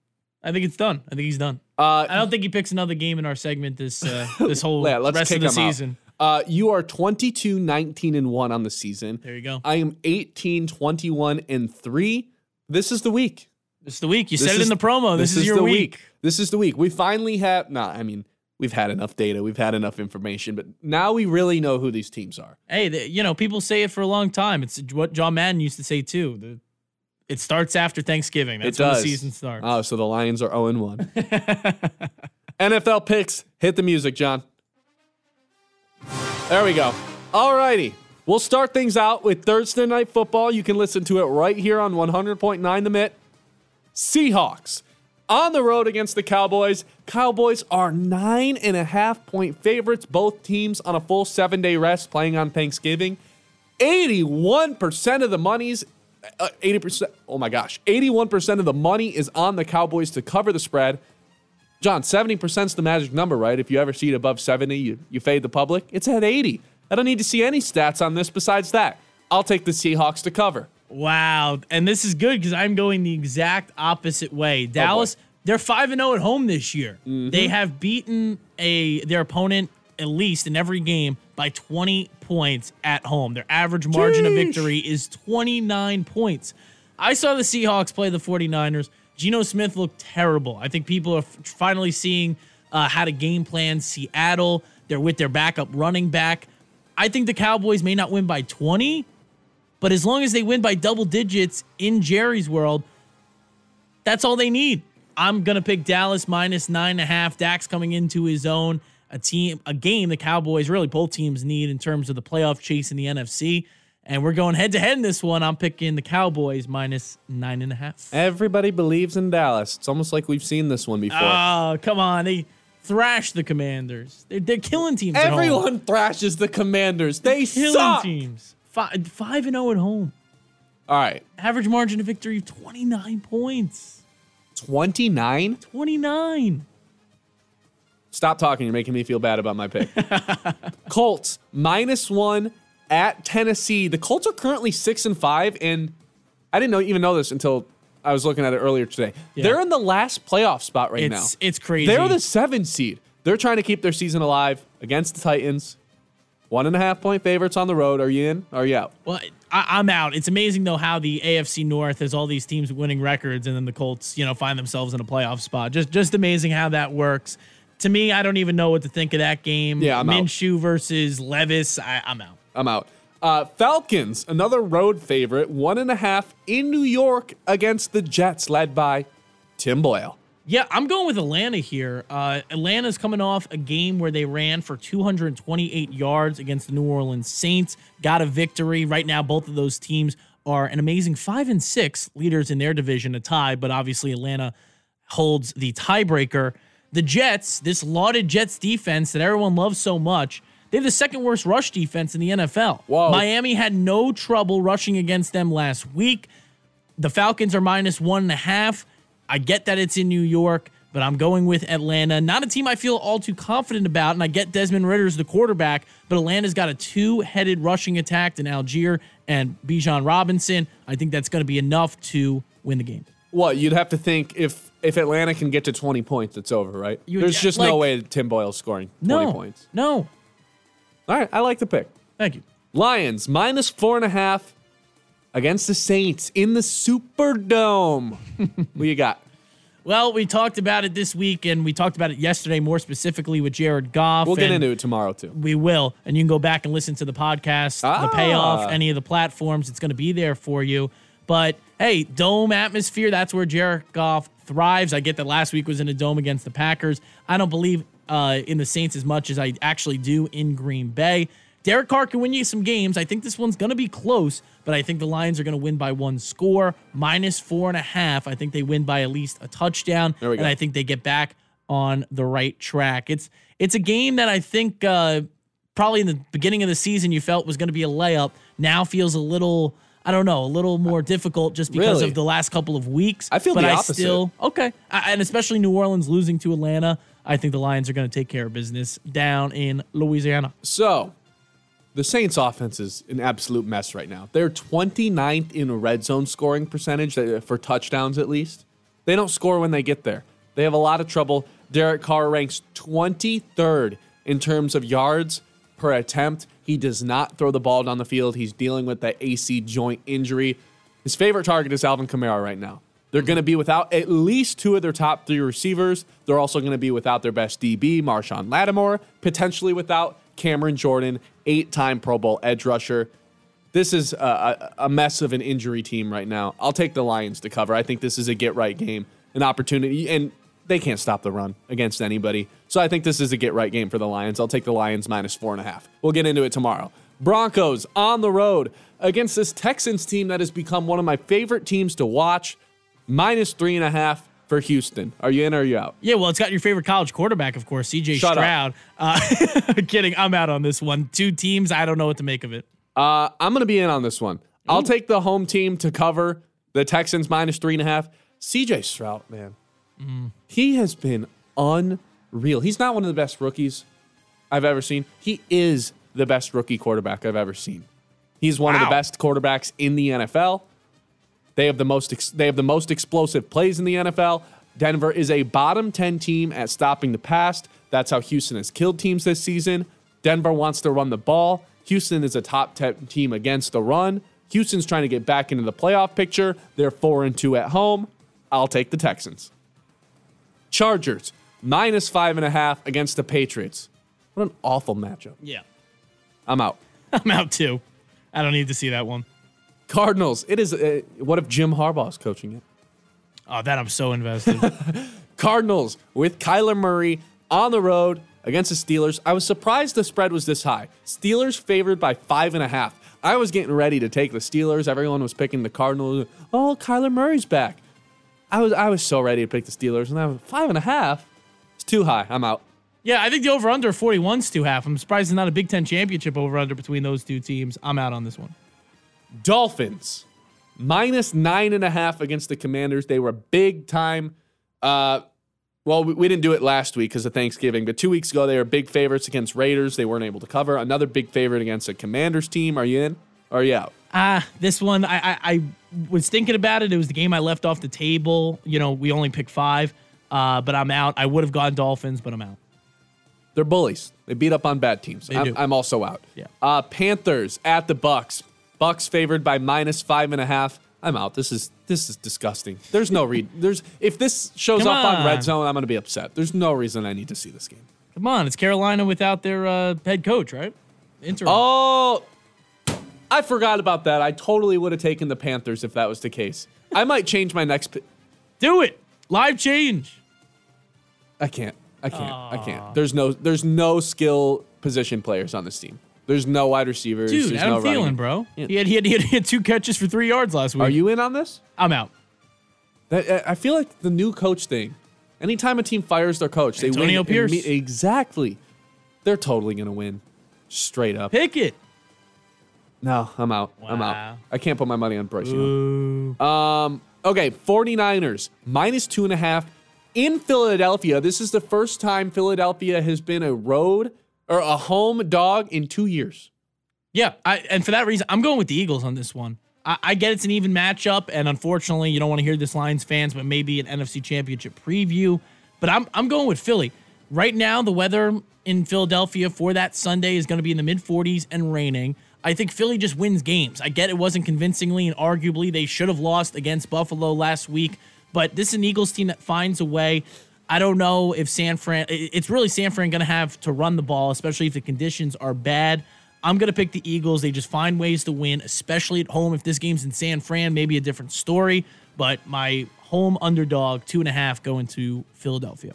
I think it's done. I think he's done. Uh, I don't think he picks another game in our segment this uh, [laughs] this whole yeah, let's rest of the season. Uh, you are 22, 19, and 1 on the season. There you go. I am 18, 21, and 3. This is the week. This is the week. You This said it is- in the promo. This, is, your the week. This is the week. We finally have. Nah, I mean, we've had enough data. We've had enough information, but now we really know who these teams are. Hey, the, you know, people say it for a long time. It's what John Madden used to say too. The, it starts after Thanksgiving. That's it when the season starts. Oh, so the Lions are 0 1. [laughs] NFL picks. Hit the music, John. There we go. All righty. We'll start things out with Thursday Night Football. You can listen to it right here on 100.9 The Mitt. Seahawks on the road against the Cowboys. Cowboys are nine and a half point favorites. Both teams on a full seven day rest playing on Thanksgiving. 81% of the money's uh, 80%. Oh my gosh. 81% of the money is on the Cowboys to cover the spread. John, 70% is the magic number, right? If you ever see it above 70, you, you fade the public. It's at 80. I don't need to see any stats on this besides that. I'll take the Seahawks to cover. Wow. And this is good because I'm going the exact opposite Oh, way. Dallas, they're 5 and 0 at home this year. Mm-hmm. They have beaten a their opponent at least in every game by 20 points at home. Their average margin of victory is 29 points. I saw the Seahawks play the 49ers. Geno Smith looked terrible. I think people are finally seeing uh, how to game plan Seattle. They're with their backup running back. I think the Cowboys may not win by 20, but as long as they win by double digits in Jerry's world, that's all they need. I'm gonna pick Dallas minus nine and a half. Dak's coming into his own. A team, a game the Cowboys really both teams need in terms of the playoff chase in the NFC. And we're going head to head in this one. I'm picking the Cowboys minus nine and a half. Everybody believes in Dallas. It's almost like we've seen this one before. Oh, come on. They thrashed the commanders. They're, they're killing teams. Everyone thrashes the Commanders. They killing suck. teams. Five, five and zero at home. All right. Average margin of victory of 29 points. 29? 29. Stop talking. You're making me feel bad about my pick. [laughs] Colts minus one at Tennessee. The Colts are currently six and five, and I didn't know even know this until I was looking at it earlier today. Yeah. They're in the last playoff spot right now. It's it's crazy. They're the seven seed. They're trying to keep their season alive against the Titans. One and a half point favorites on the road. Are you in? Are you out? Well, I, I'm out. It's amazing though how the AFC North has all these teams winning records, and then the Colts, you know, find themselves in a playoff spot. Just just amazing how that works. To me, I don't even know what to think of that game. Yeah, I'm out. Minshew versus Levis. I, I'm out. I'm out. Uh, Falcons, another road favorite, one and a half in New York against the Jets, led by Tim Boyle. Yeah, I'm going with Atlanta here. Uh, Atlanta's coming off a game where they ran for 228 yards against the New Orleans Saints, got a victory. Right now, both of those teams are an amazing five and six leaders in their division, a tie, but obviously Atlanta holds the tiebreaker. The Jets, this lauded Jets defense that everyone loves so much, they have the second worst rush defense in the NFL. Whoa. Miami had no trouble rushing against them last week. The Falcons are minus one and a half. I get that it's in New York, but I'm going with Atlanta. Not a team I feel all too confident about, and I get Desmond Ridder's the quarterback, but Atlanta's got a two-headed rushing attack in Allgeier and Bijan Robinson. I think that's going to be enough to win the game. What you'd have to think if if Atlanta can get to 20 points, it's over, right? You- There's just no way Tim Boyle's scoring 20 No, points. no. All right, I like the pick. Thank you. Lions minus four and a half against the Saints in the Superdome. [laughs] what you got? Well, we talked about it this week, and we talked about it yesterday more specifically with Jared Goff. We'll get into it tomorrow too. We will. And you can go back and listen to the podcast, the Ah. payoff, any of the platforms. It's going to be there for you. But hey, dome atmosphere, that's where Jared Goff thrives. I get that last week was in a dome against the Packers. I don't believe uh, in the Saints as much as I actually do in Green Bay. Derek Carr can win you some games. I think this one's going to be close, but I think the Lions are going to win by one score, minus four and a half. I think they win by at least a touchdown, and go. I think they get back on the right track. It's it's a game that I think uh, probably in the beginning of the season you felt was going to be a layup. Now feels a little, I don't know, a little more difficult just because Really? of the last couple of weeks. I feel but the I opposite. still okay, I, and especially New Orleans losing to Atlanta. I think the Lions are going to take care of business down in Louisiana. So, the Saints offense is an absolute mess right now. They're 29th in red zone scoring percentage uh, for touchdowns at least. They don't score when they get there. They have a lot of trouble. Derek Carr ranks 23rd in terms of yards per attempt. He does not throw the ball down the field. He's dealing with that AC joint injury. His favorite target is Alvin Kamara right now. They're going to be without at least two of their top three receivers. They're also going to be without their best DB, Marshon Lattimore, potentially without Cameron Jordan, eight time Pro Bowl edge rusher. This is a, a mess of an injury team right now. I'll take the Lions to cover. I think this is a get right game, an opportunity, and they can't stop the run against anybody. So I think this is a get right game for the Lions. I'll take the Lions minus four and a half. We'll get into it tomorrow. Broncos on the road against this Texans team that has become one of my favorite teams to watch. Minus three and a half for Houston. Are you in or are you out? Yeah, well, it's got your favorite college quarterback, of course, CJ Shut. Stroud. Uh, [laughs] kidding, I'm out on this one. Two teams, I don't know what to make of it. Uh, I'm going to be in on this one. I'll take the home team to cover the Texans minus three and a half. CJ Stroud, man, he has been unreal. He's not one of the best rookies I've ever seen. He is the best rookie quarterback I've ever seen. He's one of the best quarterbacks in the NFL. They have the most ex- they have the most explosive plays in the NFL. Denver is a bottom 10 team at stopping the pass. That's how Houston has killed teams this season. Denver wants to run the ball. Houston is a top 10 team against the run. Houston's trying to get back into the playoff picture. They're 4 and 2 at home. I'll take the Texans. Chargers minus five and a half against the Patriots. What an awful matchup. Yeah, I'm out. I'm out too. I don't need to see that one. Cardinals. It is. Uh, what if Jim Harbaugh is coaching it? Oh, that I'm so invested. [laughs] Cardinals with Kyler Murray on the road against the Steelers. I was surprised the spread was this high. Steelers favored by five and a half. I was getting ready to take the Steelers. Everyone was picking the Cardinals. Oh, Kyler Murray's back. I was I was so ready to pick the Steelers, and I was five and a half. It's too high. I'm out. yeah, I think the over under 41's too half. I'm surprised it's not a Big Ten championship over under between those two teams. I'm out on this one. Dolphins minus nine and a half against the Commanders. They were big time. Uh, well, we, we didn't do it last week because of Thanksgiving, but two weeks ago they were big favorites against Raiders. They weren't able to cover. Another big favorite against a Commanders team. Are you in? Or are you out? Ah, this one I, I I was thinking about it. It was the game I left off the table. You know, we only picked five, uh, but I'm out. I would have gone Dolphins, but I'm out. They're bullies. They beat up on bad teams. They I'm, do. I'm also out. Yeah. Uh, Panthers at the Bucks. Bucks favored by minus five and a half. I'm out. This is this is disgusting. There's no read. There's if this shows Come up on. on. Red Zone, I'm gonna be upset. There's no reason I need to see this game. Come on, it's Carolina without their uh, head coach, right? Interim. Oh, I forgot about that. I totally would have taken the Panthers if that was the case. I might change my next. Pi- do it live change. I can't. I can't. I can't. There's no. There's no skill position players on this team. There's no wide receivers. Dude, There's Adam no running Thielen, game. bro. Yeah. He, had, he, had, he, had, two catches for three yards last week. Are you in on this? I'm out. That, I feel like the new coach thing. Anytime a team fires their coach, they Antonio win. Pierce. imme- exactly. They're totally gonna win. Straight up. Pick it. No, I'm out. I'm out. I can't put my money on Bryce Young. Um, okay, 49ers, minus two and a half in Philadelphia. This is the first time Philadelphia has been a road or a home dog in two years. Yeah, I, and for that reason, I'm going with the Eagles on this one. I, I get it's an even matchup, and unfortunately, you don't want to hear this Lions fans, but maybe an NFC Championship preview. But I'm I'm going with Philly. Right now, the weather in Philadelphia for that Sunday is going to be in the mid 40s and raining. I think Philly just wins games. I get it wasn't convincingly, and arguably they should have lost against Buffalo last week. But this is an Eagles team that finds a way. I don't know if San Fran, it's really San Fran going to have to run the ball, especially if the conditions are bad. I'm going to pick the Eagles. They just find ways to win, especially at home. If this game's in San Fran, maybe a different story. But my home underdog, two and a half, going to Philadelphia.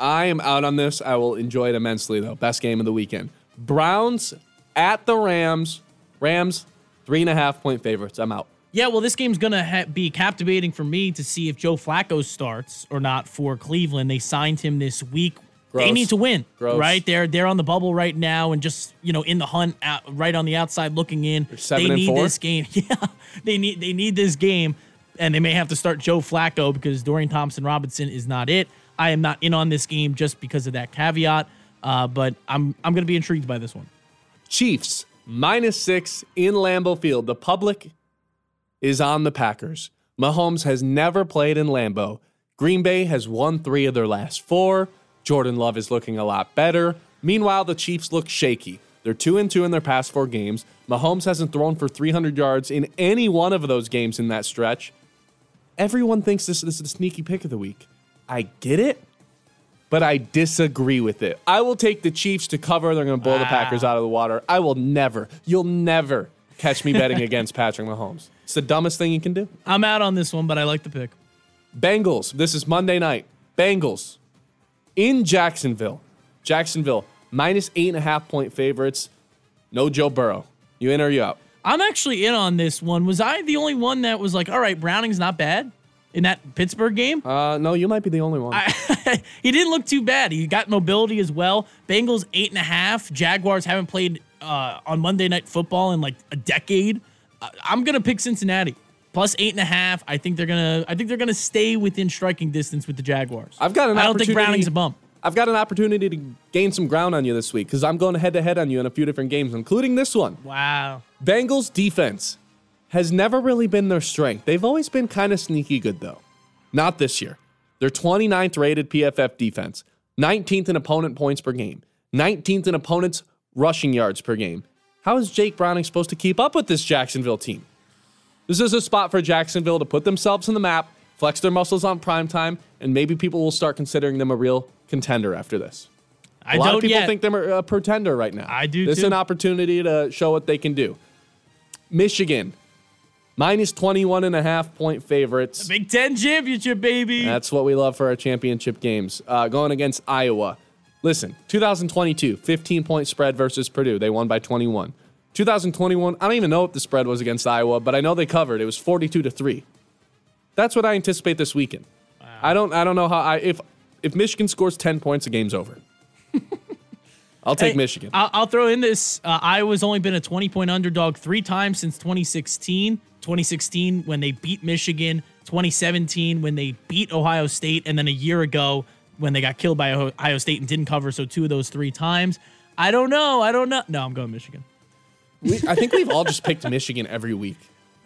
I am out on this. I will enjoy it immensely, though. Best game of the weekend. Browns at the Rams. Rams, three and a half point favorites. I'm out. Yeah, well, this game's going to ha- be captivating for me to see if Joe Flacco starts or not for Cleveland. They signed him this week. They need to win, Gross. right? They're they're on the bubble right now and just you know in the hunt, out, right on the outside looking in. they need four? this game. [laughs] Yeah, they need they need this game, and they may have to start Joe Flacco because Dorian Thompson Robinson is not it. I am not in on this game just because of that caveat, uh, but I'm I'm going to be intrigued by this one. Chiefs, minus six in Lambeau Field. The public is on the Packers. Mahomes has never played in Lambeau. Green Bay has won three of their last four. Jordan Love is looking a lot better. Meanwhile, the Chiefs look shaky. They're two and two in their past four games. Mahomes hasn't thrown for 300 yards in any one of those games in that stretch. Everyone thinks this, this is the sneaky pick of the week. I get it, but I disagree with it. I will take the Chiefs to cover. They're going to blow the Packers out of the water. I will never, you'll never catch me betting against Patrick Mahomes. It's the dumbest thing you can do. I'm out on this one, but I like the pick. Bengals. This is Monday night. Bengals in Jacksonville. Jacksonville minus eight and a half point favorites. No Joe Burrow. You in or you out? I'm actually in on this one. Was I the only one that was like, all right, Browning's not bad in that Pittsburgh game? Uh, no, you might be the only one. [laughs] he didn't look too bad. He got mobility as well. Bengals eight and a half. Jaguars haven't played uh, on Monday Night Football in like a decade. I'm gonna pick Cincinnati plus eight and a half. I think they're gonna. I think they're gonna stay within striking distance with the Jaguars. I've got an I don't think Browning's a bump. I've got an opportunity to gain some ground on you this week because I'm going head to head on you in a few different games, including this one. Wow. Bengals defense has never really been their strength. They've always been kind of sneaky good, though. Not this year. They're 29th rated PFF defense, 19th in opponent points per game, 19th in opponents rushing yards per game. How is Jake Browning supposed to keep up with this Jacksonville team? This is a spot for Jacksonville to put themselves on the map, flex their muscles on prime time, and maybe people will start considering them a real contender after this. I A lot don't of people yet. think they're a pretender right now. I do This is an opportunity to show what they can do. Michigan, minus 21 and a half point favorites. Big Ten championship, baby. That's what we love for our championship games. Uh, going against Iowa. Listen, 2022, 15 point spread versus Purdue. They won by 21. 2021, I don't even know what the spread was against Iowa, but I know they covered. It was 42 to 3. That's what I anticipate this weekend. I don't I don't know how I if if Michigan scores 10 points, the game's over. [laughs] I'll take Hey, Michigan. I'll, I'll throw in this. Uh, Iowa's only been a 20 point underdog three times since 2016. 2016 when they beat Michigan, 2017 when they beat Ohio State, and then a year ago when they got killed by Ohio State and didn't cover. So two of those three times. I don't know. I don't know. No, I'm going Michigan. We, I think we've all just picked Michigan every week.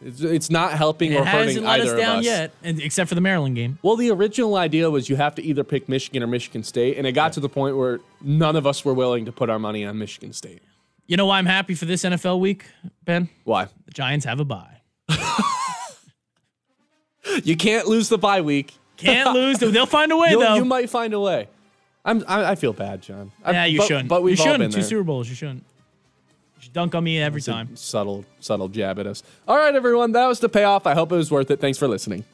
It's, it's not helping It or hurting either us down of us. yet, and except for the Maryland game. Well, the original idea was you have to either pick Michigan or Michigan State, and it got to the point where none of us were willing to put our money on Michigan State. You know why I'm happy for this NFL week, Ben? Why? The Giants have a bye. [laughs] You can't lose the bye week. Can't [laughs] lose. They'll find a way You'll- though. You might find a way. I'm, I, I feel bad, John. I- yeah, you but, shouldn't. But we've you all shouldn't. been Two there. Super Bowls. You shouldn't. You should dunk on me every time. Subtle, subtle jab at us. All right, everyone. That was the payoff. I hope it was worth it. Thanks for listening.